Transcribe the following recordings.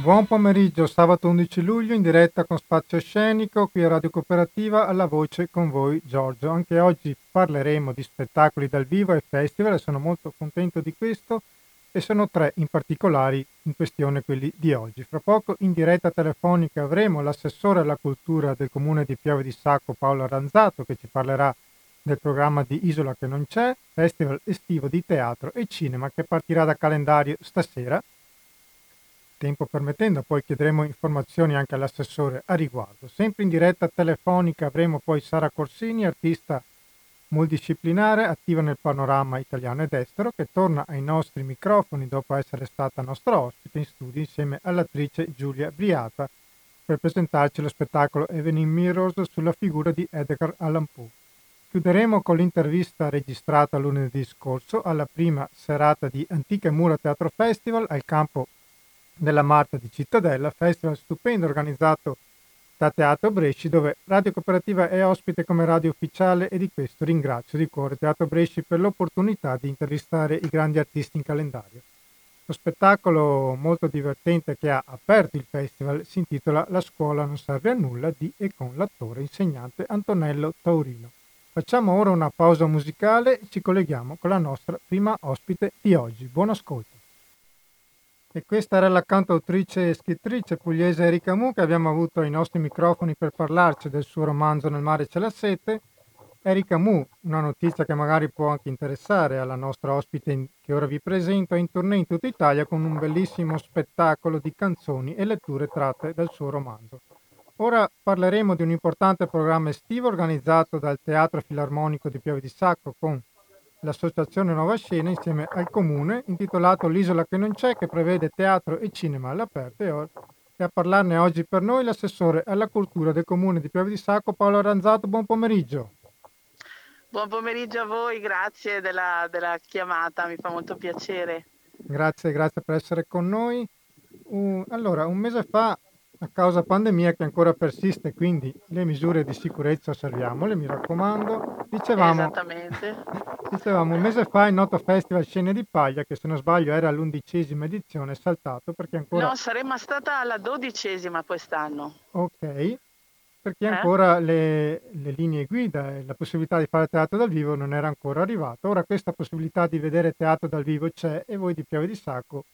Buon pomeriggio, sabato 11 luglio in diretta con Spazio Scenico, qui a Radio Cooperativa, alla voce con voi Giorgio. Anche oggi parleremo di spettacoli dal vivo e festival e sono molto contento di questo e sono tre in particolare in questione quelli di oggi. Fra poco in diretta telefonica avremo l'assessore alla cultura del comune di Piave di Sacco Paolo Aranzato che ci parlerà del programma di Isola che non c'è, festival estivo di teatro e cinema che partirà da calendario stasera tempo permettendo, poi chiederemo informazioni anche all'assessore a riguardo. Sempre in diretta telefonica avremo poi Sara Corsini, artista multidisciplinare, attiva nel panorama italiano ed estero, che torna ai nostri microfoni dopo essere stata nostra ospite in studio insieme all'attrice Giulia Briata per presentarci lo spettacolo Evening Mirrors sulla figura di Edgar Allan Poe. Chiuderemo con l'intervista registrata lunedì scorso alla prima serata di Antiche Mura Teatro Festival al campo della Marta di Cittadella, festival stupendo organizzato da Teatro Bresci, dove Radio Cooperativa è ospite come radio ufficiale e di questo ringrazio di cuore Teatro Bresci per l'opportunità di intervistare i grandi artisti in calendario. Lo spettacolo molto divertente che ha aperto il festival si intitola La scuola non serve a nulla di e con l'attore insegnante Antonello Taurino. Facciamo ora una pausa musicale e ci colleghiamo con la nostra prima ospite di oggi. Buon ascolto. E questa era la cantautrice e scrittrice pugliese Erika Mu che abbiamo avuto ai nostri microfoni per parlarci del suo romanzo Nel mare c'è la sete. Erika Mu, una notizia che magari può anche interessare alla nostra ospite che ora vi presento, è in tournée in tutta Italia con un bellissimo spettacolo di canzoni e letture tratte dal suo romanzo. Ora parleremo di un importante programma estivo organizzato dal Teatro Filarmonico di Piave di Sacco con l'associazione Nuova Scena insieme al comune intitolato L'isola che non c'è che prevede teatro e cinema all'aperto e, e a parlarne oggi per noi l'assessore alla cultura del comune di Piave di Sacco Paolo Aranzato. Buon pomeriggio. Buon pomeriggio a voi, grazie della, della chiamata, mi fa molto piacere. Grazie, grazie per essere con noi. Uh, allora, un mese fa a causa pandemia che ancora persiste, quindi le misure di sicurezza osserviamole, mi raccomando. Dicevamo, Esattamente. Dicevamo un mese fa il noto festival Scene di Paglia, che se non sbaglio era l'undicesima edizione, è saltato perché ancora... No, saremmo stata alla dodicesima quest'anno. Ok, perché eh? ancora le, le, linee guida e la possibilità di fare teatro dal vivo non era ancora arrivata. Ora questa possibilità di vedere teatro dal vivo c'è e voi di Piave di Sacco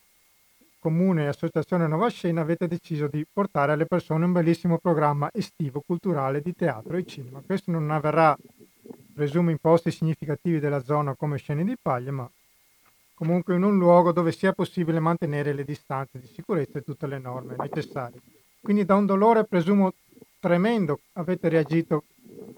Comune e Associazione Nuova Scena avete deciso di portare alle persone un bellissimo programma estivo culturale di teatro e cinema. Questo non avverrà, presumo, in posti significativi della zona come Scene di Paglia, ma comunque in un luogo dove sia possibile mantenere le distanze di sicurezza e tutte le norme necessarie. Quindi da un dolore, presumo, tremendo avete reagito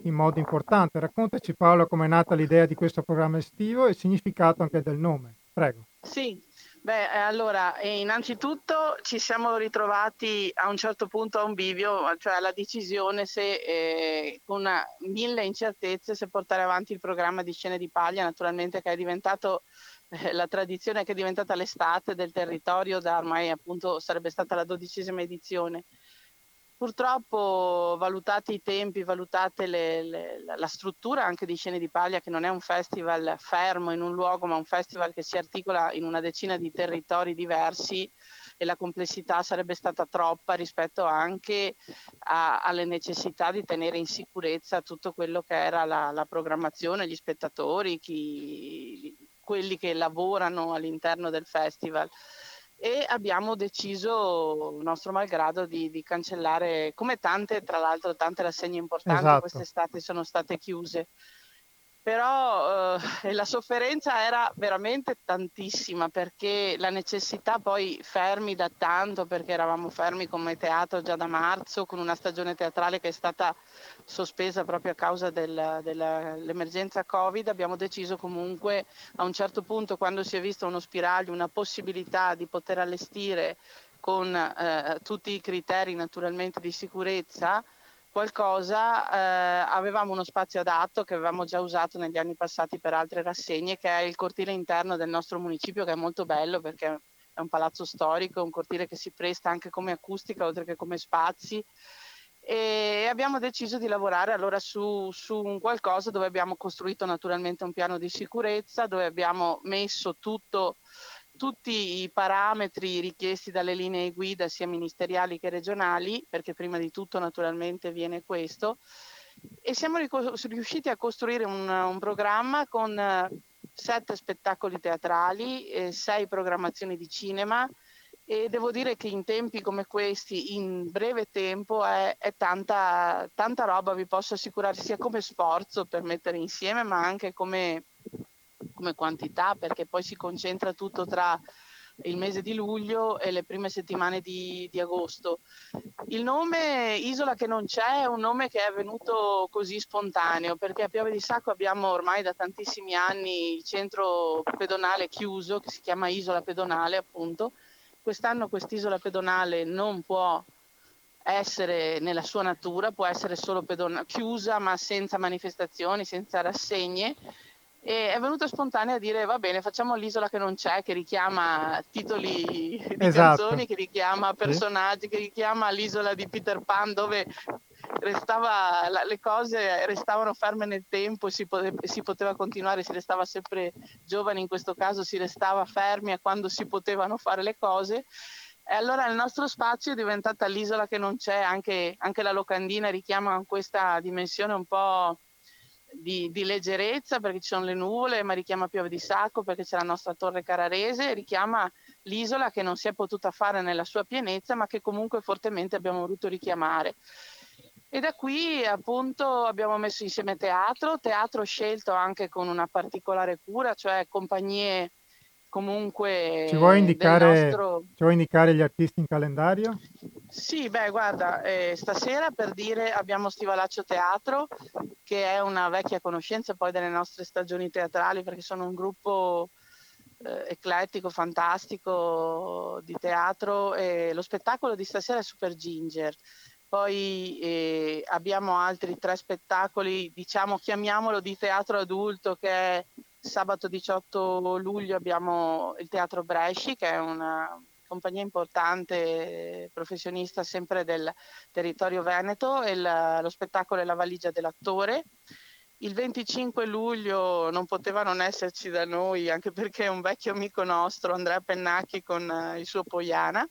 in modo importante. Raccontaci Paolo come è nata l'idea di questo programma estivo e il significato anche del nome. Prego. Sì, Beh, eh, allora, eh, innanzitutto ci siamo ritrovati a un certo punto a un bivio, cioè alla decisione se eh, con mille incertezze se portare avanti il programma di scene di paglia, naturalmente che è diventato eh, la tradizione che è diventata l'estate del territorio da ormai appunto sarebbe stata la dodicesima edizione. Purtroppo, valutati i tempi, valutate le, le, la struttura anche di Scene di Paglia, che non è un festival fermo in un luogo, ma un festival che si articola in una decina di territori diversi e la complessità sarebbe stata troppa rispetto anche a, alle necessità di tenere in sicurezza tutto quello che era la, la programmazione, gli spettatori, chi, quelli che lavorano all'interno del festival e abbiamo deciso, nostro malgrado, di, di, cancellare, come tante, tra l'altro, tante rassegne importanti esatto. quest'estate sono state chiuse però eh, la sofferenza era veramente tantissima perché la necessità poi fermi da tanto perché eravamo fermi come teatro già da marzo con una stagione teatrale che è stata sospesa proprio a causa del, dell'emergenza covid abbiamo deciso comunque a un certo punto quando si è visto uno spiraglio una possibilità di poter allestire con eh, tutti i criteri naturalmente di sicurezza qualcosa, eh, avevamo uno spazio adatto che avevamo già usato negli anni passati per altre rassegne, che è il cortile interno del nostro municipio, che è molto bello perché è un palazzo storico, un cortile che si presta anche come acustica oltre che come spazi. E abbiamo deciso di lavorare allora su, su un qualcosa dove abbiamo costruito naturalmente un piano di sicurezza, dove abbiamo messo tutto tutti i parametri richiesti dalle linee guida sia ministeriali che regionali, perché prima di tutto naturalmente viene questo, e siamo riusciti a costruire un, un programma con eh, sette spettacoli teatrali, eh, sei programmazioni di cinema e devo dire che in tempi come questi, in breve tempo, è, è tanta, tanta roba, vi posso assicurare, sia come sforzo per mettere insieme, ma anche come come quantità perché poi si concentra tutto tra il mese di luglio e le prime settimane di, di, agosto. Il nome Isola che non c'è è un nome che è venuto così spontaneo perché a Piave di Sacco abbiamo ormai da tantissimi anni il centro pedonale chiuso che si chiama Isola Pedonale appunto. Quest'anno quest'isola pedonale non può essere nella sua natura, può essere solo pedona- chiusa ma senza manifestazioni, senza rassegne e è venuto spontaneo a dire va bene facciamo l'isola che non c'è che richiama titoli di esatto. canzoni che richiama personaggi sì. che richiama l'isola di Peter Pan dove restava, le cose restavano ferme nel tempo si, pote, si poteva continuare si restava sempre giovani in questo caso si restava fermi a quando si potevano fare le cose e allora il nostro spazio è diventata l'isola che non c'è anche, anche la locandina richiama questa dimensione un po' di, di, leggerezza perché ci sono le nuvole, ma richiama Piove di Sacco perché c'è la nostra torre Cararese, richiama l'isola che non si è potuta fare nella sua pienezza, ma che comunque fortemente abbiamo voluto richiamare. E da qui appunto abbiamo messo insieme teatro, teatro scelto anche con una particolare cura, cioè compagnie comunque ci vuoi, indicare, nostro... ci vuoi indicare gli artisti in calendario? Sì, beh, guarda, eh, stasera per dire abbiamo Stivalaccio Teatro, che è una vecchia conoscenza poi delle nostre stagioni teatrali, perché sono un gruppo eh, eclettico, fantastico di teatro. E lo spettacolo di stasera è Super Ginger. Poi eh, abbiamo altri tre spettacoli, diciamo, chiamiamolo di teatro adulto, che è sabato 18 luglio abbiamo il Teatro Bresci, che è una compagnia importante, professionista sempre del territorio veneto, e la, lo spettacolo è La valigia dell'attore. Il 25 luglio non poteva non esserci da noi, anche perché un vecchio amico nostro, Andrea Pennacchi, con uh, il suo Poiana.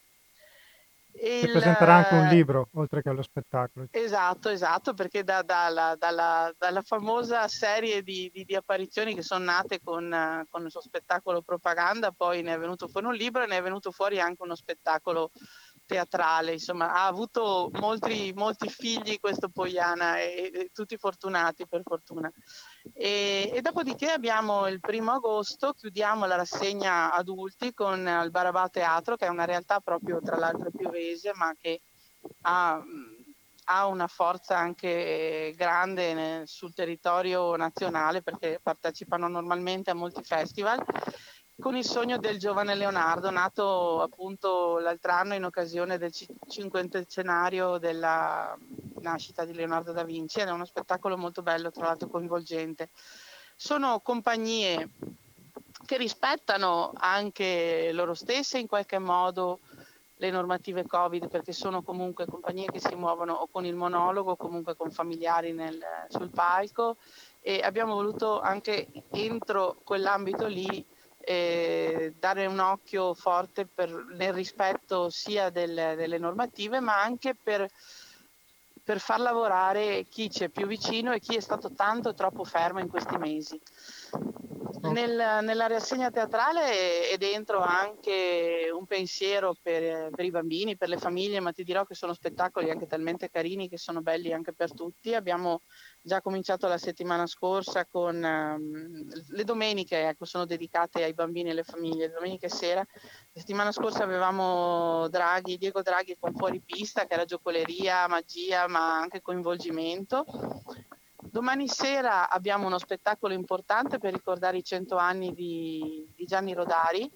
E presenterà anche un libro, oltre che allo spettacolo. Esatto, esatto, perché da, da, dalla, dalla, famosa serie di, di, di, apparizioni che sono nate con, con, il suo spettacolo propaganda, poi ne è venuto fuori un libro e ne è venuto fuori anche uno spettacolo teatrale, insomma ha avuto molti, molti figli questo Poiana e, e, tutti fortunati per fortuna. E, e, dopodiché abbiamo il primo agosto, chiudiamo la rassegna adulti con il Barabà Teatro, che è una realtà proprio tra l'altro piovese, ma che ha, ha una forza anche grande nel, sul territorio nazionale perché partecipano normalmente a molti festival con il sogno del giovane Leonardo, nato appunto l'altro anno in occasione del cinquantenario della nascita di Leonardo da Vinci ed è uno spettacolo molto bello, tra l'altro coinvolgente. Sono compagnie che rispettano anche loro stesse in qualche modo le normative Covid perché sono comunque compagnie che si muovono o con il monologo o comunque con familiari nel, sul palco e abbiamo voluto anche entro quell'ambito lì dare un occhio forte per, nel rispetto sia del, delle normative ma anche per, per far lavorare chi c'è più vicino e chi è stato tanto troppo fermo in questi mesi. Nel, nella rassegna teatrale è dentro anche un pensiero per, per, i bambini, per le famiglie, ma ti dirò che sono spettacoli anche talmente carini che sono belli anche per tutti. Abbiamo già cominciato la settimana scorsa con um, le domeniche, ecco, sono dedicate ai bambini e alle famiglie, le domeniche sera. La settimana scorsa avevamo Draghi, Diego Draghi con fuori pista, che era giocoleria, magia, ma anche coinvolgimento. Domani sera abbiamo uno spettacolo importante per ricordare i 100 anni di, di Gianni Rodari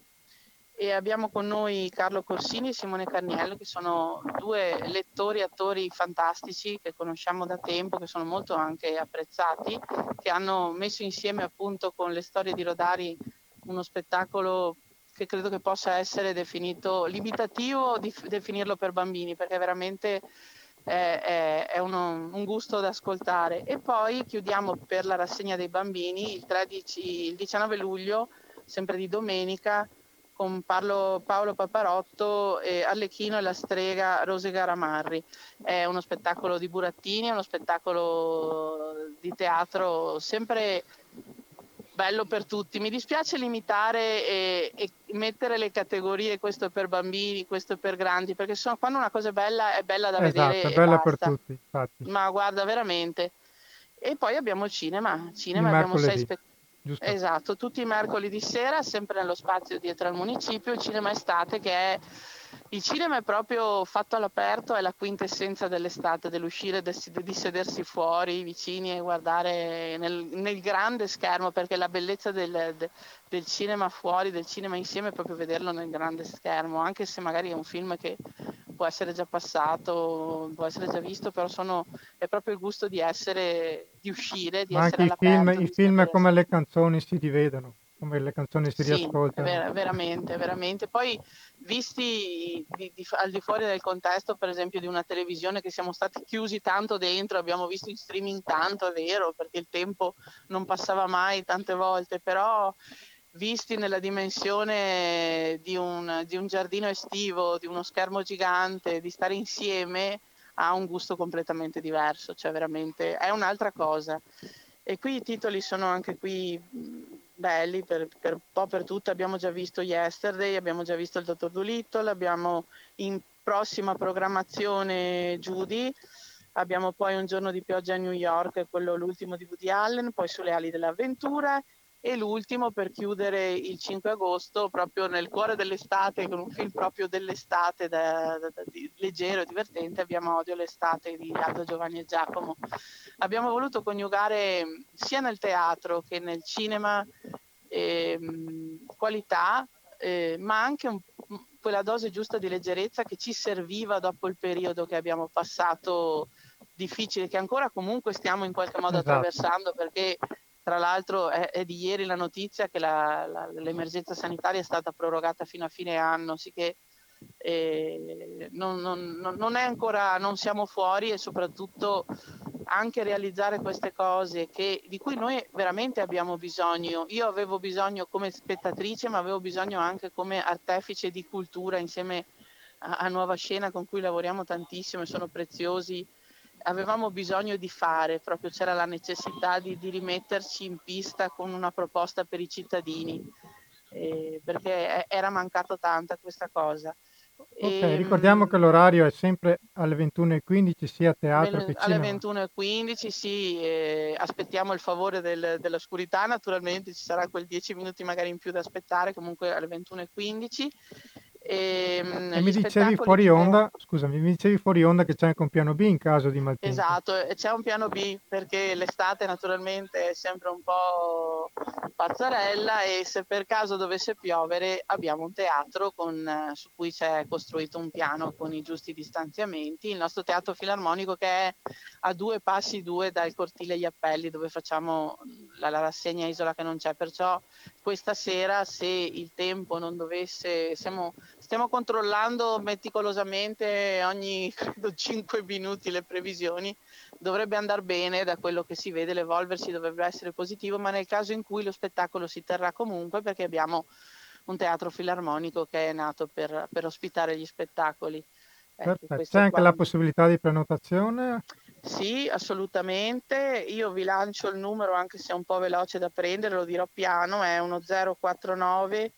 e abbiamo con noi Carlo Corsini e Simone Carniello che sono due lettori attori fantastici che conosciamo da tempo, che sono molto anche apprezzati, che hanno messo insieme appunto con le storie di Rodari uno spettacolo che credo che possa essere definito limitativo di definirlo per bambini perché veramente è, è, uno, un gusto da ascoltare. E poi chiudiamo per la rassegna dei bambini il, 13, il 19 luglio, sempre di domenica, con Paolo, Paolo Paparotto e Arlecchino e la strega Rose Garamarri. È uno spettacolo di burattini, è uno spettacolo di teatro sempre bello per tutti. Mi dispiace limitare e, e, mettere le categorie, questo è per bambini, questo è per grandi, perché sono, quando una cosa è bella è bella da esatto, vedere. È bella per tutti, infatti. Ma guarda, veramente. E poi abbiamo il cinema, cinema abbiamo sei spettacoli. Esatto, tutti i mercoledì sera, sempre nello spazio dietro al municipio, il cinema estate che è il cinema è proprio fatto all'aperto, è la quintessenza dell'estate, dell'uscire, di sedersi fuori vicini e guardare nel, nel grande schermo, perché la bellezza del, del, cinema fuori, del cinema insieme è proprio vederlo nel grande schermo, anche se magari è un film che può essere già passato, può essere già visto, però sono, è proprio il gusto di essere, di uscire, di Ma essere anche i film, i film come le canzoni si rivedono come le canzoni si sì, riascoltano. Ver- veramente, veramente. Poi visti di, di, al di fuori del contesto, per esempio, di una televisione che siamo stati chiusi tanto dentro, abbiamo visto in streaming tanto, è vero, perché il tempo non passava mai tante volte, però visti nella dimensione di un, di un giardino estivo, di uno schermo gigante, di stare insieme, ha un gusto completamente diverso, cioè veramente è un'altra cosa. E qui i titoli sono anche qui belli per, per un po' per tutti. Abbiamo già visto Yesterday, abbiamo già visto il Dottor Dolittle, abbiamo in prossima programmazione Judy, abbiamo poi Un giorno di pioggia a New York, quello l'ultimo di Woody Allen, poi Sulle ali dell'avventura e l'ultimo per chiudere il 5 agosto proprio nel cuore dell'estate con un film proprio dell'estate da, da, da, di, leggero e divertente abbiamo Odio l'estate di Aldo Giovanni e Giacomo abbiamo voluto coniugare sia nel teatro che nel cinema eh, qualità eh, ma anche un, quella dose giusta di leggerezza che ci serviva dopo il periodo che abbiamo passato difficile che ancora comunque stiamo in qualche modo esatto. attraversando perché tra l'altro è, è, di ieri la notizia che la, la, l'emergenza sanitaria è stata prorogata fino a fine anno, sicché eh, non, non, non, è ancora, non siamo fuori e soprattutto anche realizzare queste cose che, di cui noi veramente abbiamo bisogno. Io avevo bisogno come spettatrice, ma avevo bisogno anche come artefice di cultura insieme a, a Nuova Scena con cui lavoriamo tantissimo e sono preziosi avevamo bisogno di fare, proprio c'era la necessità di, di rimetterci in pista con una proposta per i cittadini, eh, perché era mancato tanta questa cosa. Ok, e, ehm, ricordiamo che l'orario è sempre alle 21.15 sia a teatro che cinema. Alle 21.15 sì, eh, aspettiamo il favore del, dell'oscurità, naturalmente ci sarà quel 10 minuti magari in più da aspettare, comunque alle 21.15 e, ehm, e mi dicevi fuori onda, scusami, mi dicevi fuori onda che c'è anche un piano B in caso di maltempo. Esatto, c'è un piano B perché l'estate naturalmente è sempre un po' pazzarella e se per caso dovesse piovere abbiamo un teatro con, su cui c'è costruito un piano con i giusti distanziamenti, il nostro teatro filarmonico che è a due passi due dal cortile Gli Appelli dove facciamo la, la rassegna Isola che non c'è, perciò questa sera se il tempo non dovesse, siamo stiamo controllando meticolosamente ogni credo 5 minuti le previsioni, dovrebbe andare bene da quello che si vede, l'evolversi dovrebbe essere positivo, ma nel caso in cui lo spettacolo si terrà comunque perché abbiamo un teatro filarmonico che è nato per, per ospitare gli spettacoli. Ecco, C'è anche qua. la possibilità di prenotazione? Sì, assolutamente. Io vi lancio il numero anche se è un po' veloce da prendere, lo dirò piano, è uno 049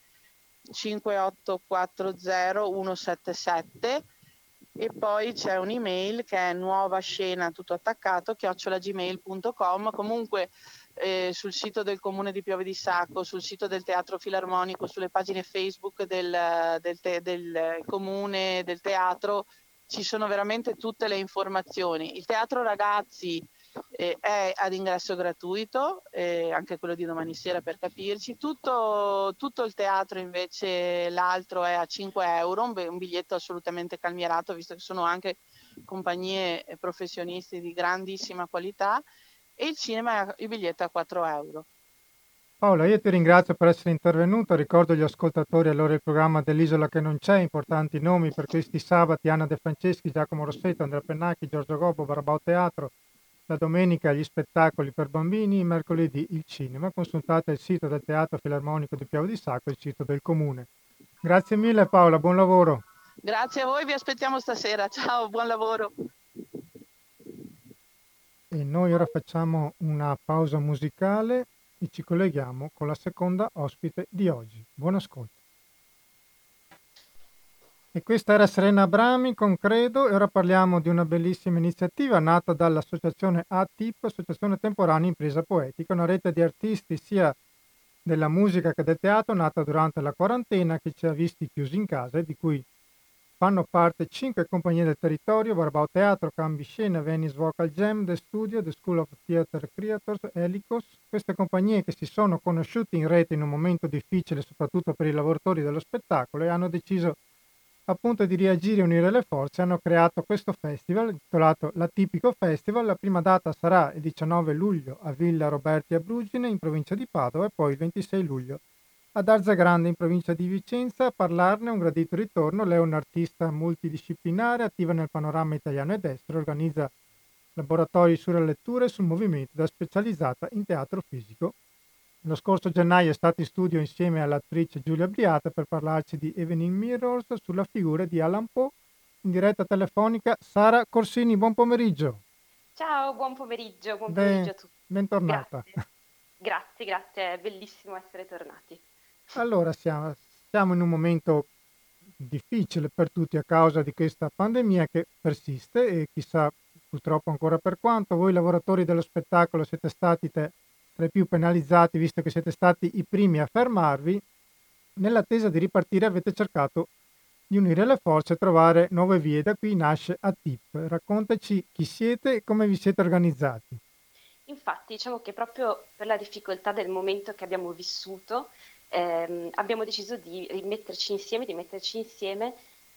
5840177 e poi c'è un'email che è nuova scena tutto attaccato chiocciolagmail.com comunque eh, sul sito del comune di Piove di Sacco sul sito del teatro filarmonico sulle pagine facebook del, del, te, del comune del teatro ci sono veramente tutte le informazioni. Il teatro ragazzi eh, è ad ingresso gratuito, eh, anche quello di domani sera per capirci. Tutto, tutto, il teatro invece, l'altro è a 5 euro, un, un biglietto assolutamente calmierato, visto che sono anche compagnie professionisti di grandissima qualità, e il cinema, il biglietto è a 4 euro. Paola, io ti ringrazio per essere intervenuta, ricordo agli ascoltatori allora il programma dell'Isola che non c'è, importanti nomi per questi sabati, Anna De Franceschi, Giacomo Rossetto, Andrea Pennacchi, Giorgio Gobbo, Barbao Teatro, la domenica gli spettacoli per bambini, mercoledì il cinema. Consultate il sito del Teatro Filarmonico di Piavo di Sacco e il sito del Comune. Grazie mille Paola, buon lavoro. Grazie a voi, vi aspettiamo stasera. Ciao, buon lavoro. E noi ora facciamo una pausa musicale e ci colleghiamo con la seconda ospite di oggi. Buon ascolto. E questa era Serena Abrami con Credo e ora parliamo di una bellissima iniziativa nata dall'associazione ATIP, Associazione Temporanea Impresa Poetica, una rete di artisti sia della musica che del teatro nata durante la quarantena che ci ha visti chiusi in casa e di cui fanno parte cinque compagnie del territorio, Barbao Teatro, Cambi Scena, Venice Vocal Jam, The Studio, The School of Theatre Creators, Helicos. Queste compagnie che si sono conosciute in rete in un momento difficile soprattutto per i lavoratori dello spettacolo e hanno deciso appunto di reagire e unire le forze hanno creato questo festival intitolato L'Atipico Festival. La prima data sarà il 19 luglio a Villa Roberti a Brugine in provincia di Padova e poi il 26 luglio ad Arza Grande in provincia di Vicenza. A parlarne un gradito ritorno. Lei è un'artista multidisciplinare, attiva nel panorama italiano ed estero, organizza laboratori sulle letture e sul movimento da specializzata in teatro fisico lo scorso gennaio è stato in studio insieme all'attrice Giulia Briata per parlarci di Evening Mirrors sulla figura di Alan Poe. In diretta telefonica Sara Corsini, buon pomeriggio. Ciao, buon pomeriggio, buon Ben, pomeriggio a tutti. Bentornata. Grazie. grazie, grazie, è bellissimo essere tornati. Allora, siamo, siamo in un momento difficile per tutti a causa di questa pandemia che persiste e chissà purtroppo ancora per quanto. Voi lavoratori dello spettacolo siete stati te, tra più penalizzati, visto che siete stati i primi a fermarvi, nell'attesa di ripartire avete cercato di unire le forze e trovare nuove vie. Da qui nasce ATIP. Raccontaci chi siete e come vi siete organizzati. Infatti, diciamo che proprio per la difficoltà del momento che abbiamo vissuto, ehm, abbiamo deciso di rimetterci insieme, di metterci insieme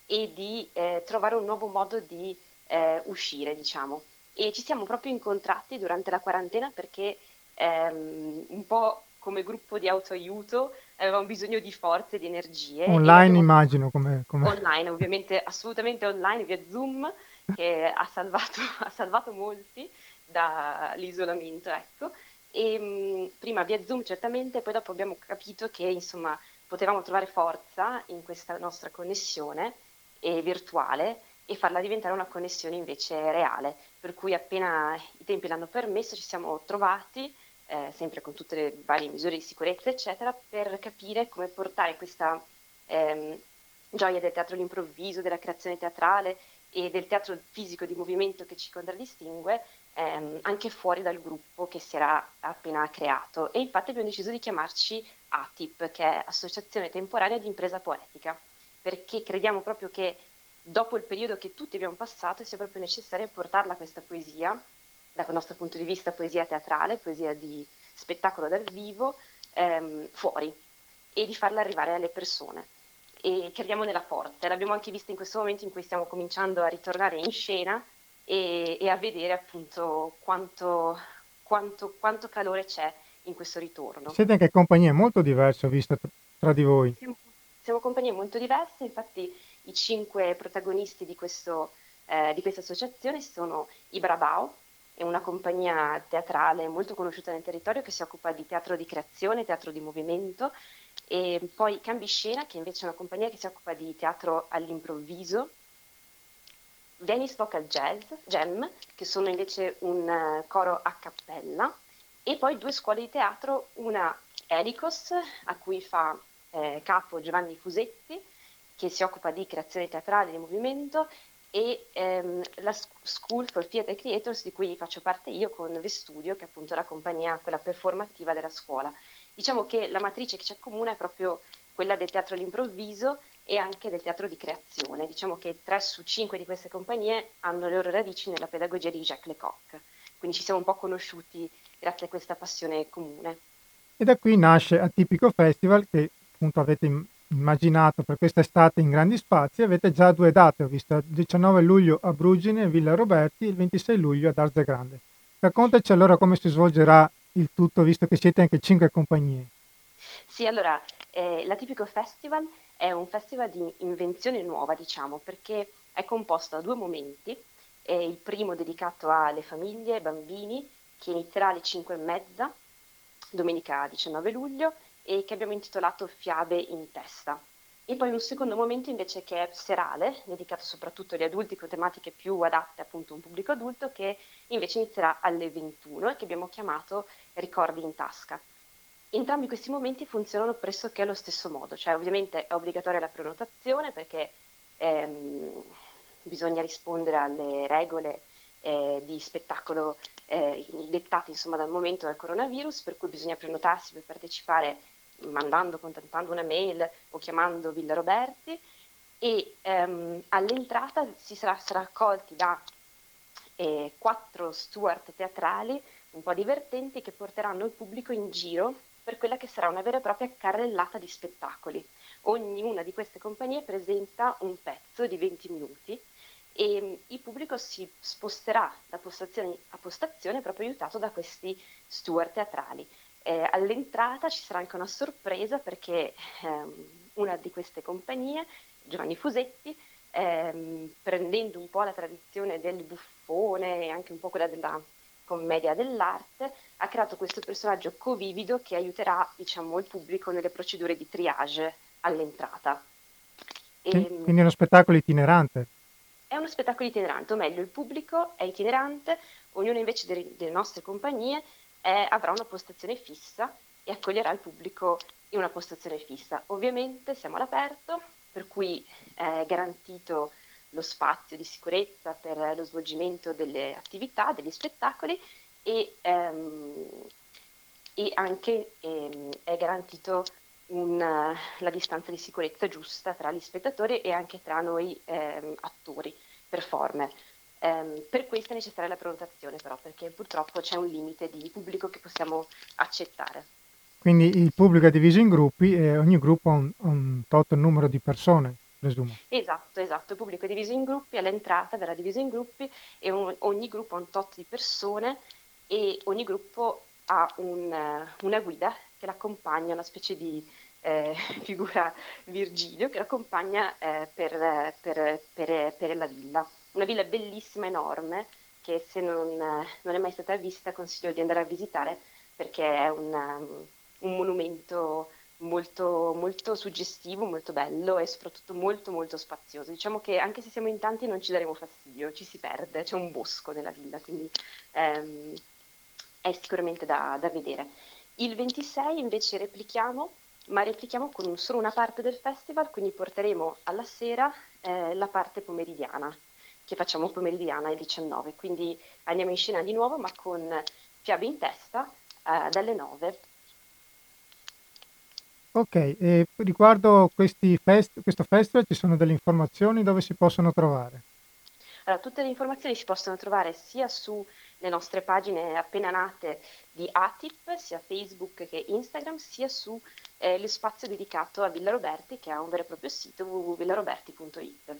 e di eh, trovare un nuovo modo di eh, uscire, diciamo. E ci siamo proprio incontrati durante la quarantena perché ehm, un po' come gruppo di autoaiuto, avevamo bisogno di forze, di energie. Online immagino come, come... Online, ovviamente, assolutamente online, via Zoom, che ha salvato, ha salvato molti dall'isolamento, ecco. E, mh, prima via Zoom certamente, poi dopo abbiamo capito che insomma potevamo trovare forza in questa nostra connessione e virtuale e farla diventare una connessione invece reale. Per cui appena i tempi l'hanno permesso ci siamo trovati eh, sempre con tutte le varie misure di sicurezza, eccetera, per capire come portare questa ehm, gioia del teatro all'improvviso, della creazione teatrale e del teatro fisico di movimento che ci contraddistingue ehm, anche fuori dal gruppo che si era appena creato. E infatti abbiamo deciso di chiamarci ATIP, che è Associazione Temporanea di Impresa Poetica, perché crediamo proprio che dopo il periodo che tutti abbiamo passato sia proprio necessario portarla questa poesia dal nostro punto di vista poesia teatrale, poesia di spettacolo dal vivo, ehm, fuori e di farla arrivare alle persone. E crediamo nella forza. L'abbiamo anche vista in questo momento in cui stiamo cominciando a ritornare in scena e, e a vedere appunto quanto, quanto, quanto, calore c'è in questo ritorno. Siete anche compagnie molto diverse, ho visto tra di voi. Siamo, siamo compagnie molto diverse, infatti i cinque protagonisti di, questo, eh, di questa associazione sono i Brabao, è una compagnia teatrale molto conosciuta nel territorio che si occupa di teatro di creazione, teatro di movimento e poi Cambi Scena che invece è una compagnia che si occupa di teatro all'improvviso, Venice Vocal Jazz, Jam, che sono invece un uh, coro a cappella. E poi due scuole di teatro, una Elicos a cui fa eh, capo Giovanni Fusetti che si occupa di creazione teatrale di movimento e ehm, la School for Theatre Creators di cui faccio parte io con Vestudio, che è appunto la compagnia, quella performativa della scuola. Diciamo che la matrice che ci accomuna è proprio quella del teatro all'improvviso e anche del teatro di creazione. Diciamo che tre su cinque di queste compagnie hanno le loro radici nella pedagogia di Jacques Lecoq, quindi ci siamo un po' conosciuti grazie a questa passione comune. E da qui nasce Atipico Festival che appunto avete immaginato per quest'estate in grandi spazi, avete già due date, ho visto, il 19 luglio a Brugine e Villa Roberti e il 26 luglio ad Arze Grande. Raccontaci allora come si svolgerà il tutto, visto che siete anche cinque compagnie. Sì, allora, eh, l'Atipico Festival è un festival di invenzione nuova, diciamo, perché è composto da due momenti. Eh, il primo dedicato alle famiglie ai bambini, che inizierà alle 5 e mezza, domenica 19 luglio, e che abbiamo intitolato Fiabe in testa. e poi un secondo momento invece che è serale, dedicato soprattutto agli adulti con tematiche più adatte appunto a un pubblico adulto, che invece inizierà alle 21 e che abbiamo chiamato Ricordi in tasca. Entrambi questi momenti funzionano pressoché allo stesso modo, cioè ovviamente è obbligatoria la prenotazione perché ehm, bisogna rispondere alle regole eh, di spettacolo eh, dettate insomma, dal momento del coronavirus, per cui bisogna prenotarsi per partecipare mandando, contattando una mail o chiamando Villa Roberti e ehm, all'entrata si sarà, sarà accolti da eh, quattro steward teatrali un po' divertenti che porteranno il pubblico in giro per quella che sarà una vera e propria carrellata di spettacoli. Ognuna di queste compagnie presenta un pezzo di 20 minuti e mm, il pubblico si sposterà da postazione a postazione proprio aiutato da questi steward teatrali. Eh, all'entrata ci sarà anche una sorpresa perché ehm, una di queste compagnie, Giovanni Fusetti, ehm, prendendo un po' la tradizione del buffone e anche un po' quella della commedia dell'arte, ha creato questo personaggio covivido che aiuterà diciamo, il pubblico nelle procedure di triage all'entrata. E, Quindi è uno spettacolo itinerante. È uno spettacolo itinerante, o meglio, il pubblico è itinerante, ognuno invece delle, delle nostre compagnie è, avrà una postazione fissa e accoglierà il pubblico in una postazione fissa. Ovviamente siamo all'aperto, per cui è garantito lo spazio di sicurezza per lo svolgimento delle attività, degli spettacoli e, ehm, e anche ehm, è garantito un, la distanza di sicurezza giusta tra gli spettatori e anche tra noi ehm, attori, performer. Um, per questo è necessaria la prenotazione però, perché purtroppo c'è un limite di pubblico che possiamo accettare. Quindi il pubblico è diviso in gruppi e ogni gruppo ha un, un tot numero di persone, presumo. Esatto, esatto, il pubblico è diviso in gruppi, all'entrata verrà diviso in gruppi e un, ogni gruppo ha un tot di persone e ogni gruppo ha un, una guida che l'accompagna, una specie di eh, figura Virgilio che l'accompagna eh, per, per, per, per la villa una villa bellissima, enorme, che se non, non, è mai stata vista consiglio di andare a visitare perché è una, un monumento molto, molto suggestivo, molto bello e soprattutto molto molto spazioso. Diciamo che anche se siamo in tanti non ci daremo fastidio, ci si perde, c'è un bosco nella villa, quindi ehm, è sicuramente da, da, vedere. Il 26 invece replichiamo, ma replichiamo con solo una parte del festival, quindi porteremo alla sera eh, la parte pomeridiana che facciamo pomeridiana alle 19, quindi andiamo in scena di nuovo ma con Fiabe in testa eh, dalle 9. Ok, e riguardo fest- questo festival ci sono delle informazioni dove si possono trovare? Allora, tutte le informazioni si possono trovare sia sulle nostre pagine appena nate di ATIP, sia Facebook che Instagram, sia su eh, lo spazio dedicato a Villa Roberti che ha un vero e proprio sito www.villaroberti.it.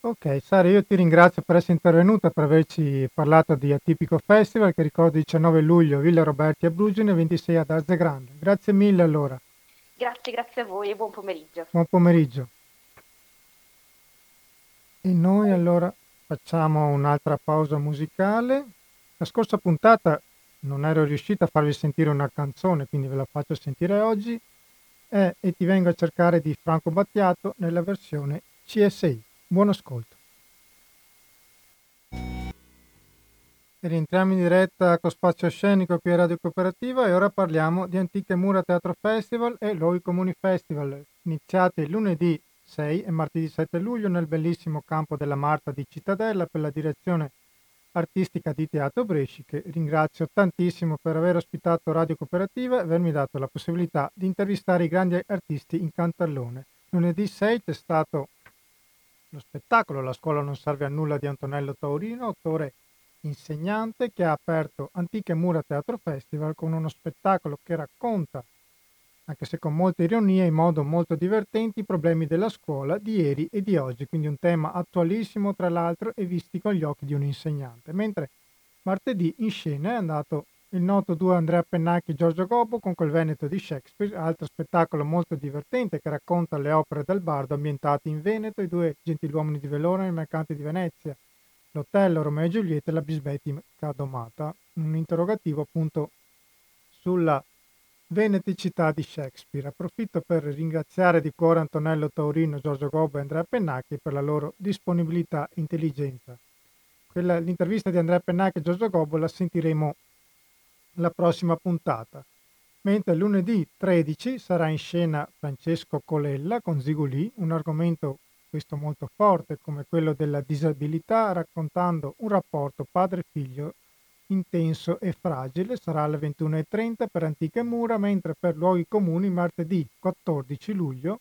Ok, Sara, io ti ringrazio per essere intervenuta, per averci parlato di Atipico Festival che ricordo 19 luglio Villa Roberti a Brugine e 26 ad Arze Grande. Grazie mille allora. Grazie, grazie a voi e buon pomeriggio. Buon pomeriggio. E noi allora facciamo un'altra pausa musicale. La scorsa puntata non ero riuscita a farvi sentire una canzone, quindi ve la faccio sentire oggi. È E ti vengo a cercare di Franco Battiato nella versione CSI. Buon ascolto. Rientriamo in diretta con Spazio Scenico qui a Radio Cooperativa e ora parliamo di Antiche Mura Teatro Festival e Loi Comuni Festival, iniziati lunedì 6 e martedì 7 luglio nel bellissimo campo della Marta di Cittadella per la direzione artistica di Teatro Bresci che ringrazio tantissimo per aver ospitato Radio Cooperativa e avermi dato la possibilità di intervistare i grandi artisti in Cantallone. Lunedì 6 c'è stato lo spettacolo La scuola non serve a nulla di Antonello Taurino, autore insegnante che ha aperto Antiche Mura Teatro Festival con uno spettacolo che racconta, anche se con molta ironia e in modo molto divertente, i problemi della scuola di ieri e di oggi, quindi un tema attualissimo tra l'altro e visti con gli occhi di un insegnante. Mentre martedì in scena è andato il noto duo Andrea Pennacchi e Giorgio Gobbo con quel Veneto di Shakespeare, altro spettacolo molto divertente che racconta le opere del bardo ambientate in Veneto, i due gentiluomini di Velona e i mercanti di Venezia, l'Otello, Romeo e Giulietta e la bisbetica domata. Un interrogativo appunto sulla Veneti città di Shakespeare. Approfitto per ringraziare di cuore Antonello Taurino, Giorgio Gobbo e Andrea Pennacchi per la loro disponibilità e intelligenza. L'intervista di Andrea Pennacchi e Giorgio Gobbo la sentiremo la prossima puntata. Mentre lunedì 13 sarà in scena Francesco Colella con Zigulì, un argomento questo molto forte come quello della disabilità, raccontando un rapporto padre-figlio intenso e fragile. Sarà alle 21.30 per Antiche Mura, mentre per luoghi comuni martedì 14 luglio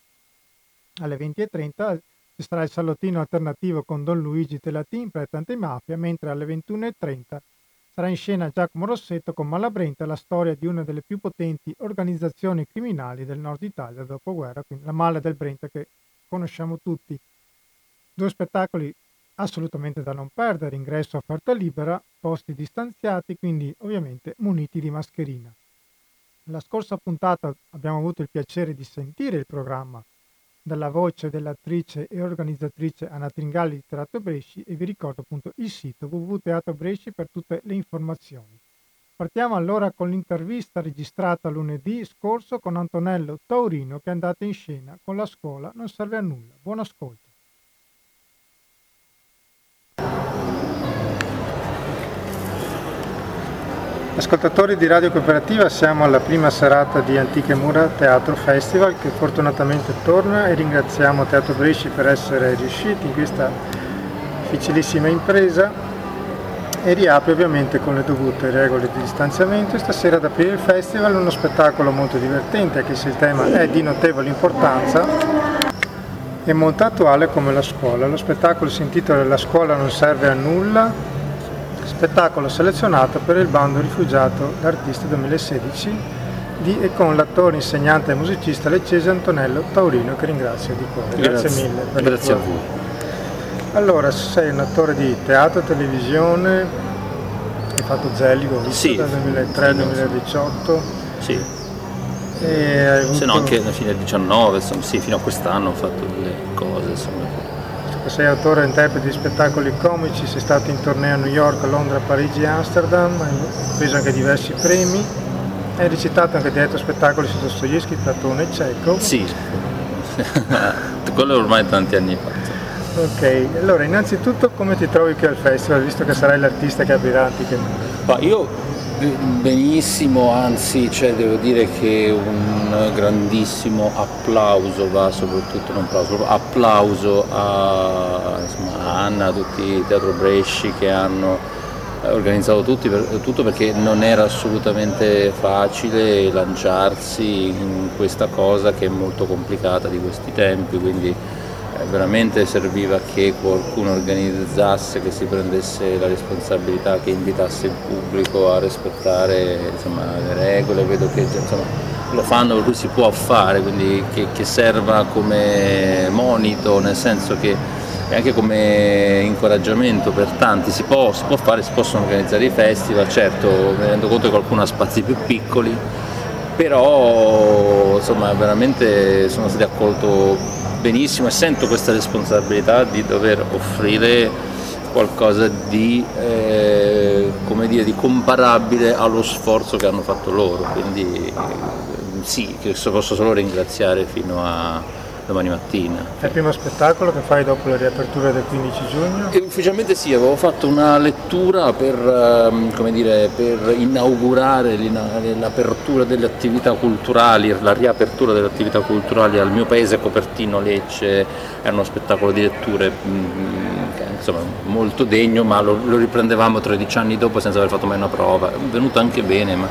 alle 20.30 ci sarà il salottino alternativo con Don Luigi Telatin, prete antimafia, mentre alle 21.30 sarà in scena Giacomo Rossetto con Malabrenta, la storia di una delle più potenti organizzazioni criminali del nord Italia dopoguerra, quindi la Mala del Brenta che conosciamo tutti. Due spettacoli assolutamente da non perdere, ingresso a offerta libera, posti distanziati, quindi ovviamente muniti di mascherina. La scorsa puntata abbiamo avuto il piacere di sentire il programma dalla voce dell'attrice e organizzatrice Anna Tringalli di Teatro Bresci e vi ricordo appunto il sito www.teatro Bresci per tutte le informazioni. Partiamo allora con l'intervista registrata lunedì scorso con Antonello Taurino che è andato in scena con la scuola Non serve a nulla. Buon ascolto. Ascoltatori di Radio Cooperativa, siamo alla prima serata di Antiche Mura Teatro Festival che fortunatamente torna e ringraziamo Teatro Bresci per essere riusciti in questa difficilissima impresa e riapre ovviamente con le dovute regole di distanziamento stasera ad aprire il festival uno spettacolo molto divertente anche se il tema è di notevole importanza e molto attuale come la scuola. Lo spettacolo si intitola La scuola non serve a nulla spettacolo selezionato per il bando rifugiato d'artista 2016 di e con l'attore, insegnante e musicista leccese Antonello Taurino che ringrazio di cuore. Grazie, Grazie mille. Grazie a voi. Allora, sei un attore di teatro, televisione, hai fatto Zeligo, sì. dal 2003 al 2018. Sì. E. Se no anche alla fine del 19, insomma, sì, fino a quest'anno ho fatto delle cose, insomma sei autore e interprete di spettacoli comici, sei stato in tournée a New York, Londra, Parigi e Amsterdam, hai preso anche diversi premi, hai recitato anche dietro spettacoli su Dostoevsky, Platone e Cecco. Sì, quello ormai tanti anni fa. Ok, allora innanzitutto come ti trovi qui al festival, visto che sarai l'artista che aprirà Antiche Ma io benissimo, anzi cioè, devo dire che un grandissimo applauso va soprattutto, non applauso, applauso a, insomma, a Anna, a tutti i Teatro Bresci che hanno organizzato tutti, per, tutto perché non era assolutamente facile lanciarsi in questa cosa che è molto complicata di questi tempi, quindi veramente serviva che qualcuno organizzasse, che si prendesse la responsabilità, che invitasse il pubblico a rispettare insomma, le regole, vedo che insomma, lo fanno per cui si può fare, quindi che, che serva come monito, nel senso che anche come incoraggiamento per tanti, si può, si può fare, si possono organizzare i festival, certo mi rendo conto che qualcuno ha spazi più piccoli, però insomma veramente sono stati accolto benissimo e sento questa responsabilità di dover offrire qualcosa di, eh, dire, di comparabile allo sforzo che hanno fatto loro, quindi sì, che posso solo ringraziare fino a, domani mattina. È il primo spettacolo che fai dopo la riapertura del 15 giugno? E ufficialmente sì, avevo fatto una lettura per, ehm, dire, per inaugurare l'apertura delle attività culturali, la riapertura delle attività culturali al mio paese Copertino Lecce, era uno spettacolo di letture mm, insomma, molto degno, ma lo, lo riprendevamo 13 anni dopo senza aver fatto mai una prova, è venuto anche bene. Ma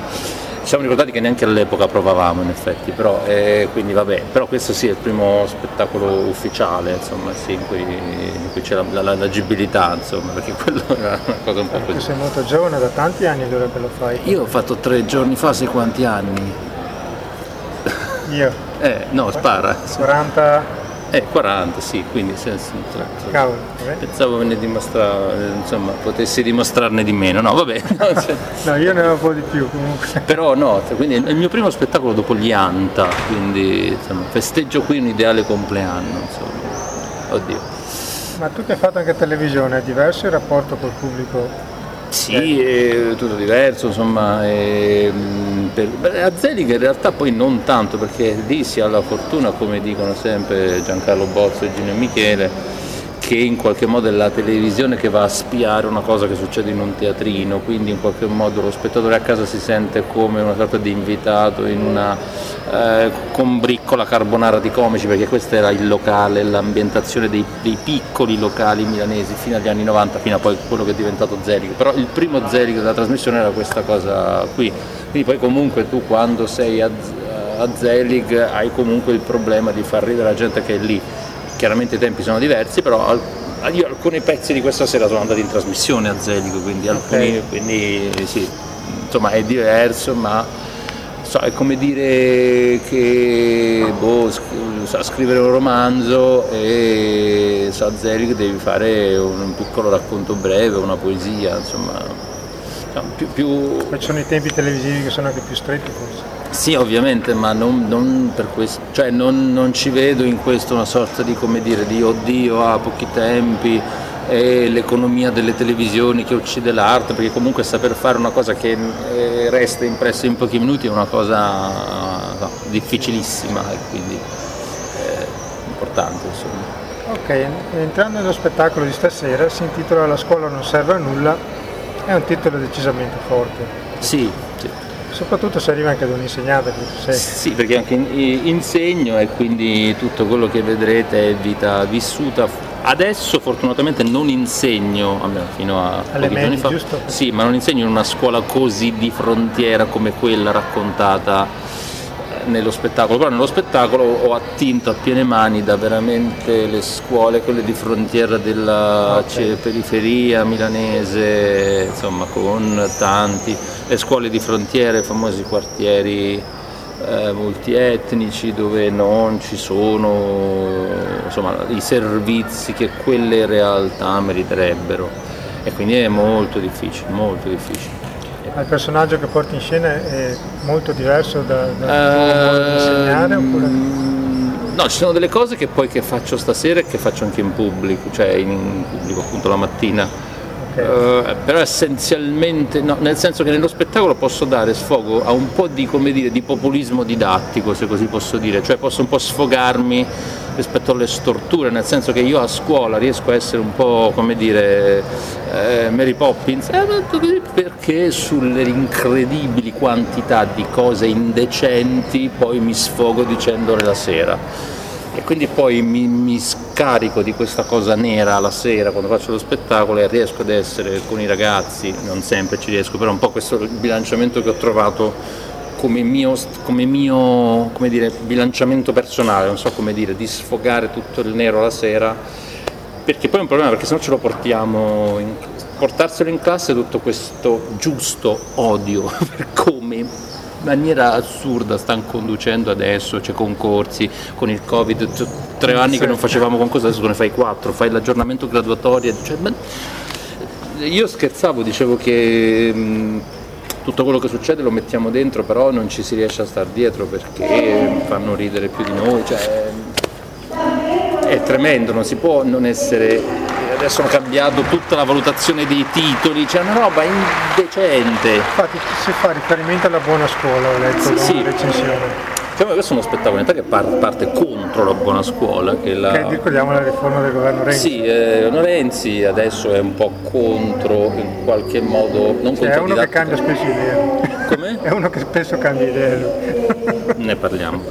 siamo ricordati che neanche all'epoca provavamo in effetti, però, eh, quindi vabbè, però questo sì è il primo spettacolo ufficiale, insomma, sì, in, cui, in cui c'è la, la, l'agibilità, insomma, perché quello era una cosa un po' così. Tu sei molto giovane, da tanti anni allora che lo fai? Io ho fatto tre giorni fa, sai quanti anni? Io? Eh, no, spara. 40? Eh, 40, sì, quindi sì, sì, Cavolo, Pensavo ne dimostra, insomma, potessi dimostrarne di meno, no, vabbè. no, io ne ho un po' di più comunque. Però no, quindi è il mio primo spettacolo dopo gli Anta, quindi insomma, festeggio qui un ideale compleanno, insomma. Oddio. Ma tu che hai fatto anche televisione, è diverso il rapporto col pubblico? Sì, è tutto diverso, insomma, è, per, a Zelig in realtà poi non tanto perché lì si ha la fortuna, come dicono sempre Giancarlo Bozzo e Gino Michele, che in qualche modo è la televisione che va a spiare una cosa che succede in un teatrino, quindi in qualche modo lo spettatore a casa si sente come una sorta di invitato in una eh, combriccola carbonara di comici, perché questo era il locale, l'ambientazione dei, dei, piccoli locali milanesi fino agli anni 90, fino a poi quello che è diventato Zelig, però il primo Zelig della trasmissione era questa cosa qui, quindi poi comunque tu quando sei a, a Zelig hai comunque il problema di far ridere la gente che è lì chiaramente i tempi sono diversi, però io alcuni pezzi di questa sera sono andati in trasmissione a Zelico, quindi, alcuni, okay. quindi sì, insomma è diverso, ma so, è come dire che boh, sa scrivere un romanzo e so, a Zelico devi fare un piccolo racconto breve, una poesia, insomma. Più, più... Poi ci sono i tempi televisivi che sono anche più stretti forse. Sì, ovviamente, ma non, non per questo, cioè non, non, ci vedo in questo una sorta di, come dire, di oddio a pochi tempi e l'economia delle televisioni che uccide l'arte, perché comunque saper fare una cosa che eh, resta impressa in pochi minuti è una cosa no, difficilissima e quindi eh, importante. Insomma. Ok, entrando nello spettacolo di stasera si intitola La scuola non serve a nulla, è un titolo decisamente forte. Sì, Soprattutto se arriva anche da un insegnante. Sì, perché anche insegno e quindi tutto quello che vedrete è vita vissuta. Adesso fortunatamente non insegno, almeno fino a Alle pochi giorni fa, giusto? sì, ma non insegno in una scuola così di frontiera come quella raccontata nello spettacolo, però nello spettacolo ho attinto a piene mani da veramente le scuole, quelle di frontiera della okay. periferia milanese, insomma con tanti, le scuole di frontiera, i famosi quartieri eh, multietnici dove non ci sono insomma, i servizi che quelle realtà meriterebbero. E quindi è molto difficile, molto difficile il personaggio che porti in scena è molto diverso da, da uh, insegnare? Oppure? No, ci sono delle cose che poi che faccio stasera e che faccio anche in pubblico, cioè in pubblico appunto la mattina. Uh, però essenzialmente no, nel senso che nello spettacolo posso dare sfogo a un po' di, dire, di populismo didattico, se così posso dire, cioè posso un po' sfogarmi rispetto alle storture, nel senso che io a scuola riesco a essere un po' come dire eh, Mary Poppins, eh, perché sulle incredibili quantità di cose indecenti poi mi sfogo dicendole la sera. E quindi poi mi, mi, scarico di questa cosa nera la sera quando faccio lo spettacolo e riesco ad essere con i ragazzi, non sempre ci riesco, però un po' questo il bilanciamento che ho trovato come mio, come mio come dire, bilanciamento personale, non so come dire, di sfogare tutto il nero la sera, perché poi è un problema perché se no ce lo portiamo, in, portarselo in classe tutto questo giusto odio per come maniera assurda stanno conducendo adesso, c'è concorsi con il Covid, tre anni che non facevamo concorsi, adesso ne fai quattro, fai l'aggiornamento graduatorio. Cioè, io scherzavo, dicevo che mh, tutto quello che succede lo mettiamo dentro, però non ci si riesce a star dietro perché fanno ridere più di noi. Cioè, è tremendo, non si può non essere adesso hanno cambiato tutta la valutazione dei titoli, c'è una roba indecente. Infatti si fa riferimento alla buona scuola, ho letto sì, sì. recensione. Cioè, questo è uno spettacolo in che parte contro la buona scuola. Che, la... che ricordiamo la riforma del governo Renzi. Sì, eh, Renzi adesso è un po' contro in qualche modo. Non cioè, è uno che cambia spesso idea. Come? È uno che spesso cambia idea. ne parliamo.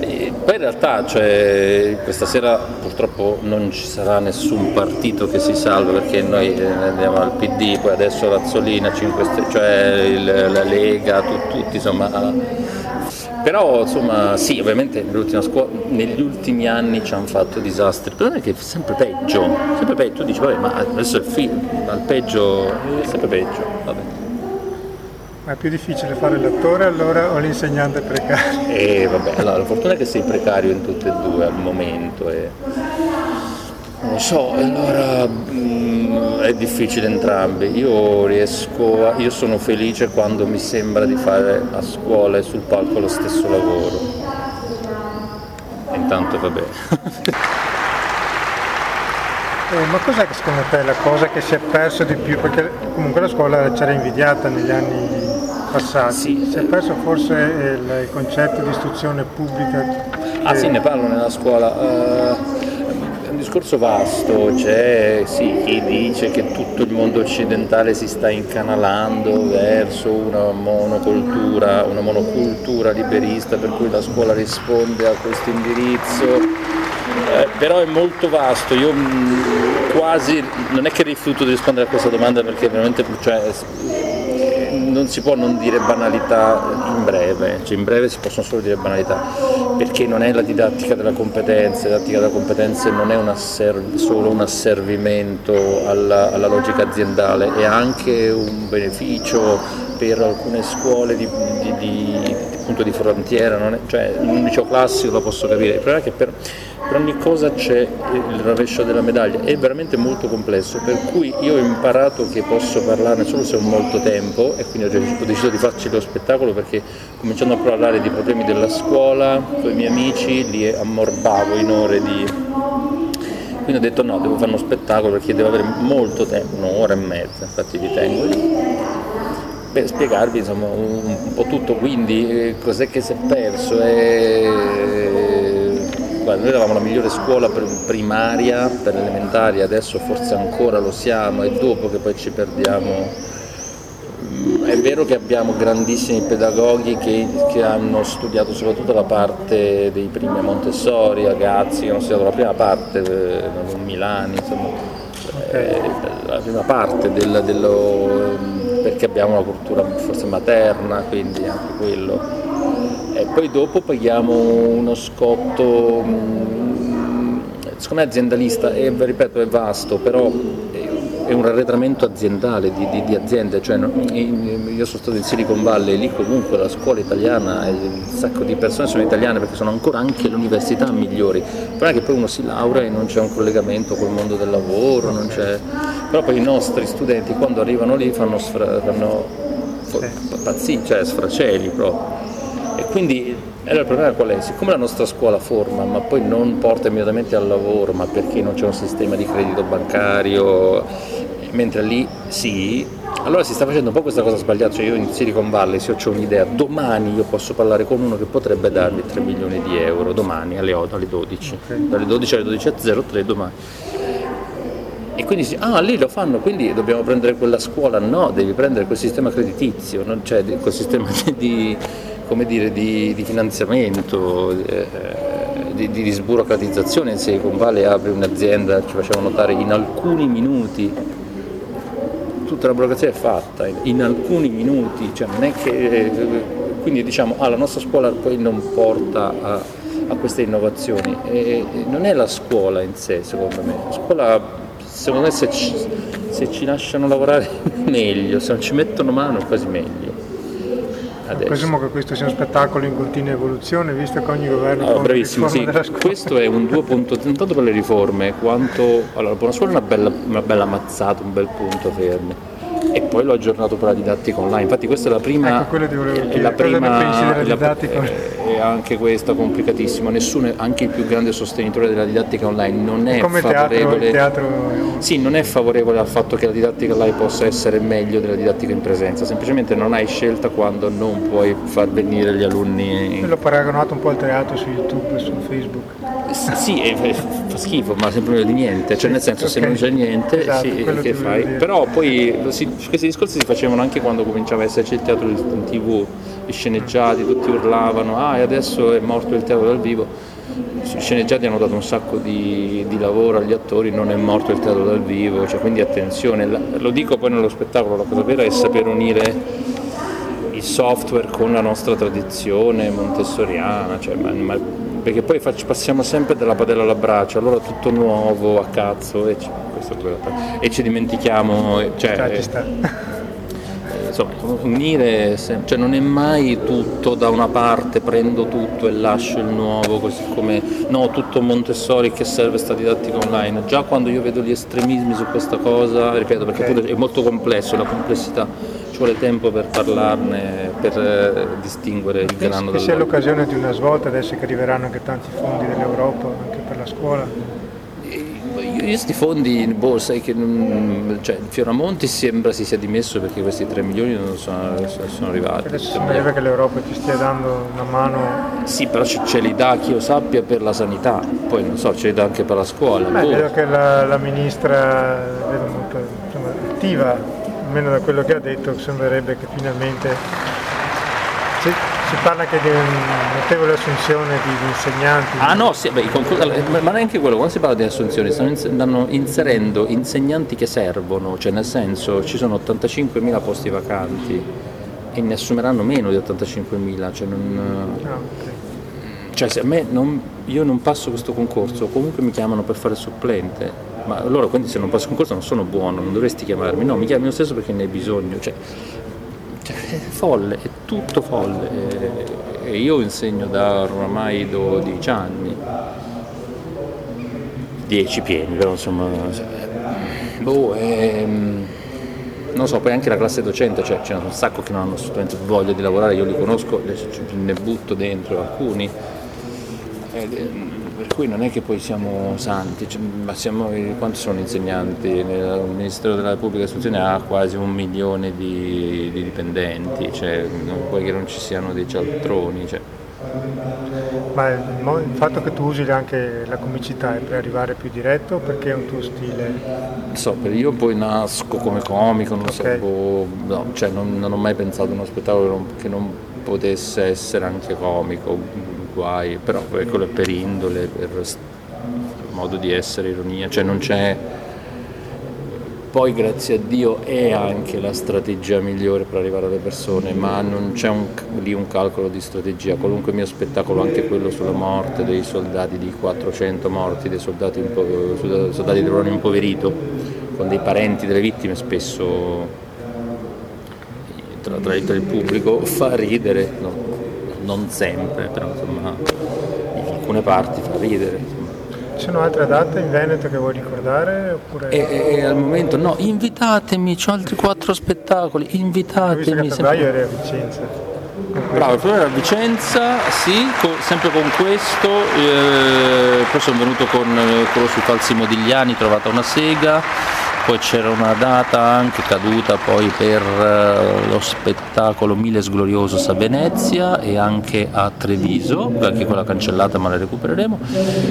E poi in realtà cioè, questa sera purtroppo non ci sarà nessun partito che si salva perché noi eh, andiamo al PD, poi adesso Razzolina, 5 Stelle, cioè il, la Lega, tu, tutti insomma però insomma sì, ovviamente scuola, negli ultimi anni ci hanno fatto disastri, però è che è sempre peggio, sempre peggio, tu dici vabbè ma adesso è il film, ma il peggio è sempre peggio, vabbè. Ma è più difficile fare l'attore allora o l'insegnante precario? Eh vabbè, allora, la fortuna è che sei precario in tutte e due al momento e non lo so, allora mh, mm, è difficile entrambi. Io riesco, a, io sono felice quando mi sembra di fare a scuola e sul palco lo stesso lavoro. intanto vabbè. Eh, ma cos'è che secondo te è la cosa che si è perso di più? Perché comunque la scuola c'era invidiata negli anni passati. Sì. Si è perso forse il, il concetto di istruzione pubblica. Ah sì, ne parlo nella scuola. Uh, discorso vasto, c'è sì, chi dice che tutto il mondo occidentale si sta incanalando verso una monocultura, una monocultura liberista per cui la scuola risponde a questo indirizzo. Eh, però è molto vasto, io mh, mm, quasi non è che rifiuto di rispondere a questa domanda perché veramente cioè, non si può non dire banalità in breve, cioè in breve si possono solo dire banalità, perché non è la didattica della competenza, la didattica della competenza non è un asserv- solo un asservimento alla, alla, logica aziendale, è anche un beneficio per alcune scuole di, di, di, di, di frontiera, è, cioè un liceo classico lo posso capire, il problema è che per per ogni cosa c'è il rovescio della medaglia, è veramente molto complesso, per cui io ho imparato che posso parlarne solo se ho molto tempo e quindi ho deciso di farci lo spettacolo perché cominciando a parlare di problemi della scuola con i miei amici li ammorbavo in ore di... Quindi ho detto no, devo fare uno spettacolo perché devo avere molto tempo, un'ora e mezza, infatti vi tengo lì per spiegarvi insomma, un, un, po' tutto, quindi eh, cos'è che si è perso. E guarda, noi eravamo la migliore scuola primaria per l'elementare, adesso forse ancora lo siamo e dopo che poi ci perdiamo. Mm, è vero che abbiamo grandissimi pedagoghi che, che hanno studiato soprattutto la parte dei primi a Montessori, ragazzi che hanno studiato la prima parte, eh, Milani, insomma, eh, la prima parte del, dello, perché abbiamo una cultura forse materna, quindi anche quello. E poi dopo paghiamo uno scotto, mm, secondo me aziendalista, e ripeto è vasto, però è un arretramento aziendale di, di, di aziende, cioè, io sono stato in Silicon Valley, lì comunque la scuola italiana, un sacco di persone sono italiane perché sono ancora anche le università migliori, problema è che poi uno si laurea e non c'è un collegamento col mondo del lavoro, però poi i nostri studenti quando arrivano lì fanno, sfra... fanno pazzi, cioè sfraceli proprio. E quindi allora il problema qual è? Siccome la nostra scuola forma, ma poi non porta immediatamente al lavoro, ma perché non c'è un sistema di credito bancario, mentre lì sì, allora si sta facendo un po' questa cosa sbagliata, cioè io in Silicon Valley se ho un'idea, domani io posso parlare con uno che potrebbe darmi 3 milioni di euro, domani alle, 8, alle 12, okay. dalle 12 alle 12.03 domani. E quindi si, ah lì lo fanno, quindi dobbiamo prendere quella scuola, no, devi prendere quel sistema creditizio, non, cioè quel sistema di come dire, di, di finanziamento, eh, di, di, sburocratizzazione in Silicon Valley apri un'azienda, ci faceva notare in alcuni minuti, tutta la burocrazia è fatta, in alcuni minuti, cioè che, quindi diciamo ah, la nostra scuola poi non porta a, a queste innovazioni, e non è la scuola in sé secondo me, la scuola secondo me se ci, se ci lasciano lavorare meglio, se non ci mettono mano quasi meglio adesso. Presumo che questo sia un spettacolo in continua evoluzione, visto che ogni governo oh, bravissimo, sì. Questo è un due punto, intanto per le riforme, quanto allora buona scuola è una bella, una bella mazzata, un bel punto fermi e poi l'ho aggiornato per la didattica online. Infatti questa è la prima, ecco, è la prima la, è anche questa complicatissima. Nessuno, anche il più grande sostenitore della didattica online non è, è favorevole. Teatro, teatro... Sì, non è favorevole al fatto che la didattica online possa essere meglio della didattica in presenza, semplicemente non hai scelta quando non puoi far venire gli alunni. L'ho paragonato un po' al teatro su YouTube e su Facebook. Sì, è, è, schifo, ma sempre meglio di niente, cioè nel senso okay. se non c'è niente esatto, sì, che fai? Però poi si, questi discorsi si facevano anche quando cominciava a esserci il teatro in tv, i sceneggiati, tutti urlavano, ah e adesso è morto il teatro dal vivo. I sceneggiati hanno dato un sacco di, di lavoro agli attori, non è morto il teatro dal vivo, cioè, quindi attenzione, lo dico poi nello spettacolo, la cosa vera è saper unire il software con la nostra tradizione montessoriana, cioè, ma, ma, perché poi faccio, passiamo sempre dalla padella alla braccia, allora tutto nuovo a cazzo e, e ci dimentichiamo. Cioè, cioè, insomma, unire, cioè non è mai tutto da una parte, prendo tutto e lascio il nuovo, così come no, tutto Montessori che serve sta didattica online. Già quando io vedo gli estremismi su questa cosa, ripeto, perché okay. è molto complesso, la complessità vuole tempo per parlarne, per eh, distinguere il grano dal sia l'occasione di una svolta adesso che arriveranno anche tanti fondi dell'Europa anche per la scuola? questi fondi, boh, sai che non, cioè, Fioramonti sembra si sia dimesso perché questi 3 milioni non sono, sono arrivati. Adesso sembrerebbe che l'Europa ci stia dando una mano. Sì, però ce li dà, che io sappia, per la sanità, poi non so, ce li dà anche per la scuola. Beh, boh. vedo che la, la ministra vedo molto insomma, attiva, almeno da quello che ha detto, sembrerebbe che finalmente si, si, parla anche di una notevole assunzione di, di insegnanti. Ah no, sì, beh, ma neanche quello, quando si parla di assunzioni stanno inserendo insegnanti che servono, cioè nel senso ci sono 85.000 posti vacanti e ne assumeranno meno di 85.000, cioè non... Ah, okay. Cioè se a me non, io non passo questo concorso, comunque mi chiamano per fare supplente, ma loro quindi se non passo concorso non sono buono, non dovresti chiamarmi, no, mi chiami lo stesso perché ne hai bisogno, cioè cioè, è folle, è tutto folle. E io insegno da oramai 12 anni, 10 pieni, però insomma, boh, ehm, non so, poi anche la classe docente, cioè c'è un sacco che non hanno assolutamente voglia di lavorare, io li conosco, ne butto dentro alcuni. Ed, ehm, per cui non è che poi siamo santi, cioè, ma siamo, quanti sono insegnanti? Il Ministero della Pubblica Istruzione ha quasi un milione di, di dipendenti, cioè, non puoi che non ci siano dei cialtroni. Cioè. Ma il fatto che tu usi anche la comicità è per arrivare più diretto perché è un tuo stile? Non so, io poi nasco come comico, non okay. so, boh, no, cioè non, non, ho mai pensato a uno spettacolo che non potesse essere anche comico guai, però quello è per indole, per modo di essere, ironia, cioè non c'è... Poi grazie a Dio è anche la strategia migliore per arrivare alle persone, ma non c'è un, lì un calcolo di strategia. Qualunque mio spettacolo, anche quello sulla morte dei soldati, di 400 morti, dei soldati, impo- soldati dell'Uranio impoverito, con dei parenti delle vittime spesso tra, tra il pubblico, fa ridere. No? Non sempre, però insomma in alcune parti fa ridere. Insomma. Ci sono altre date in Veneto che vuoi ricordare? Oppure... E, e, al momento no, invitatemi, ho altri quattro spettacoli, invitatemi. A febbraio eri a Vicenza. Bravo, il problema era a Vicenza, sì, co- sempre con questo, eh, poi sono venuto con eh, quello sui falsi modigliani, trovata una sega, poi c'era una data anche caduta poi per uh, lo spettacolo Miles Gloriosos a Venezia e anche a Treviso, anche quella cancellata ma la recupereremo.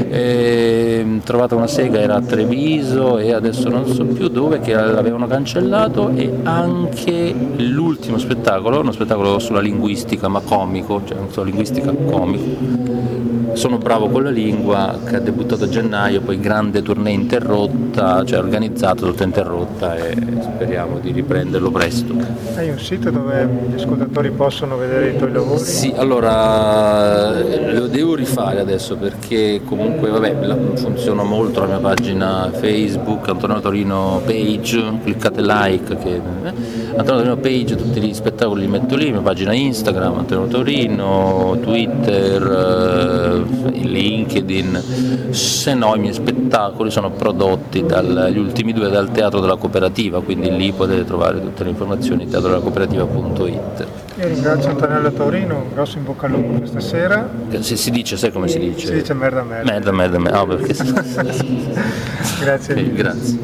E, ehm, trovata una sega era a Treviso e adesso non so più dove che l'avevano cancellato e anche l'ultimo spettacolo, uno spettacolo sulla linguistica ma comico, cioè non so, linguistica comico sono bravo con la lingua che ha debuttato a gennaio, poi grande tournée interrotta, cioè organizzata, tutta interrotta e speriamo di riprenderlo presto. Hai un sito dove gli ascoltatori possono vedere i tuoi lavori? Sì, allora lo devo rifare adesso perché comunque vabbè, funziona molto la mia pagina Facebook, Antonio Torino Page, cliccate like, che, eh, Antonio Torino Page, tutti gli spettacoli li metto lì, mia pagina Instagram, Antonio Torino, Twitter, LinkedIn, se no i miei spettacoli sono prodotti dagli ultimi due dal Teatro della Cooperativa, quindi lì potete trovare tutte le informazioni teatrodelacooperativa.it. Io ringrazio Antonello Taurino, un grosso in bocca al lupo questa sera. Se si dice, sai come si dice? Si dice merda merda. Merda merda merda, oh, perché... grazie. Okay, grazie.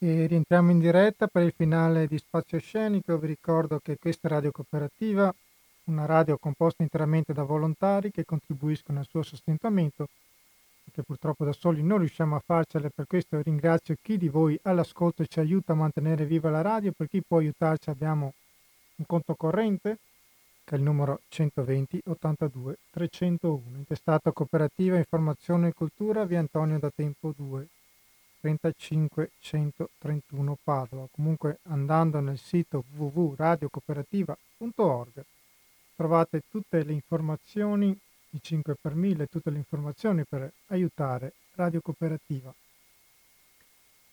E rientriamo in diretta per il finale di Spazio Scenico. Vi ricordo che questa radio cooperativa una radio composta interamente da volontari che contribuiscono al suo sostentamento che purtroppo da soli non riusciamo a farcele, per questo ringrazio chi di voi all'ascolto ci aiuta a mantenere viva la radio, per chi può aiutarci abbiamo un conto corrente che è il numero 120 82 301, intestato Cooperativa Informazione e Cultura via Antonio da Tempo 2 35 131 Padova. Comunque andando nel sito www.radiocooperativa.org trovate tutte le informazioni, i 5 per 1000, tutte le informazioni per aiutare Radio Cooperativa.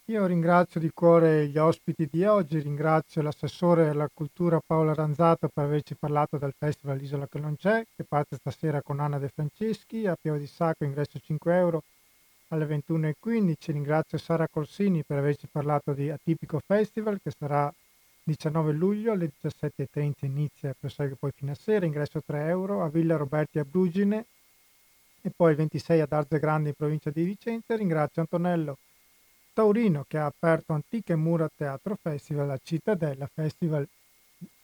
Io ringrazio di cuore gli ospiti di oggi, ringrazio l'assessore alla cultura Paola Ranzato per averci parlato del Festival Isola che non c'è, che parte stasera con Anna De Franceschi a Pieve di Sacco, ingresso 5 euro alle 21.15. Ringrazio Sara Corsini per averci parlato di Atipico Festival che sarà 19 luglio alle 17.30 inizia prosegue poi fino a sera, ingresso 3 euro a Villa Roberti a Brugine e poi il 26 ad Arze Grande in provincia di Vicenza. Ringrazio Antonello Taurino che ha aperto Antiche Mura Teatro Festival, la Cittadella Festival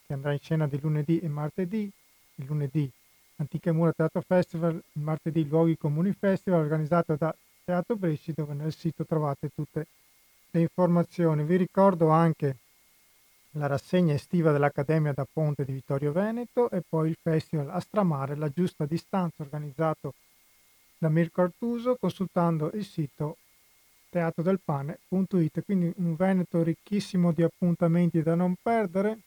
che andrà in scena di lunedì e martedì. Il lunedì Antiche Mura Teatro Festival, il martedì Luoghi Comuni Festival organizzato da Teatro Bresci dove nel sito trovate tutte le informazioni. Vi ricordo anche la rassegna estiva dell'Accademia da Ponte di Vittorio Veneto e poi il Festival Astramare, la giusta distanza organizzato da Mirko Artuso consultando il sito teatrodelpane.it. Quindi un Veneto ricchissimo di appuntamenti da non perdere.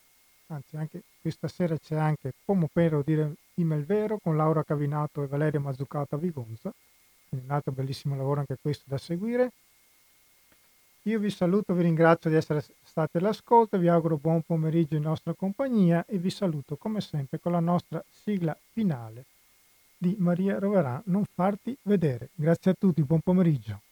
Anzi, anche questa sera c'è anche Pomo Pero dire Email Vero con Laura Cavinato e Valeria Mazzucata Vigonza. Quindi un altro bellissimo lavoro anche questo da seguire. Io vi saluto, vi ringrazio di essere stati all'ascolto, vi auguro buon pomeriggio in nostra compagnia e vi saluto come sempre con la nostra sigla finale di Maria Roverà, Non farti vedere. Grazie a tutti, buon pomeriggio.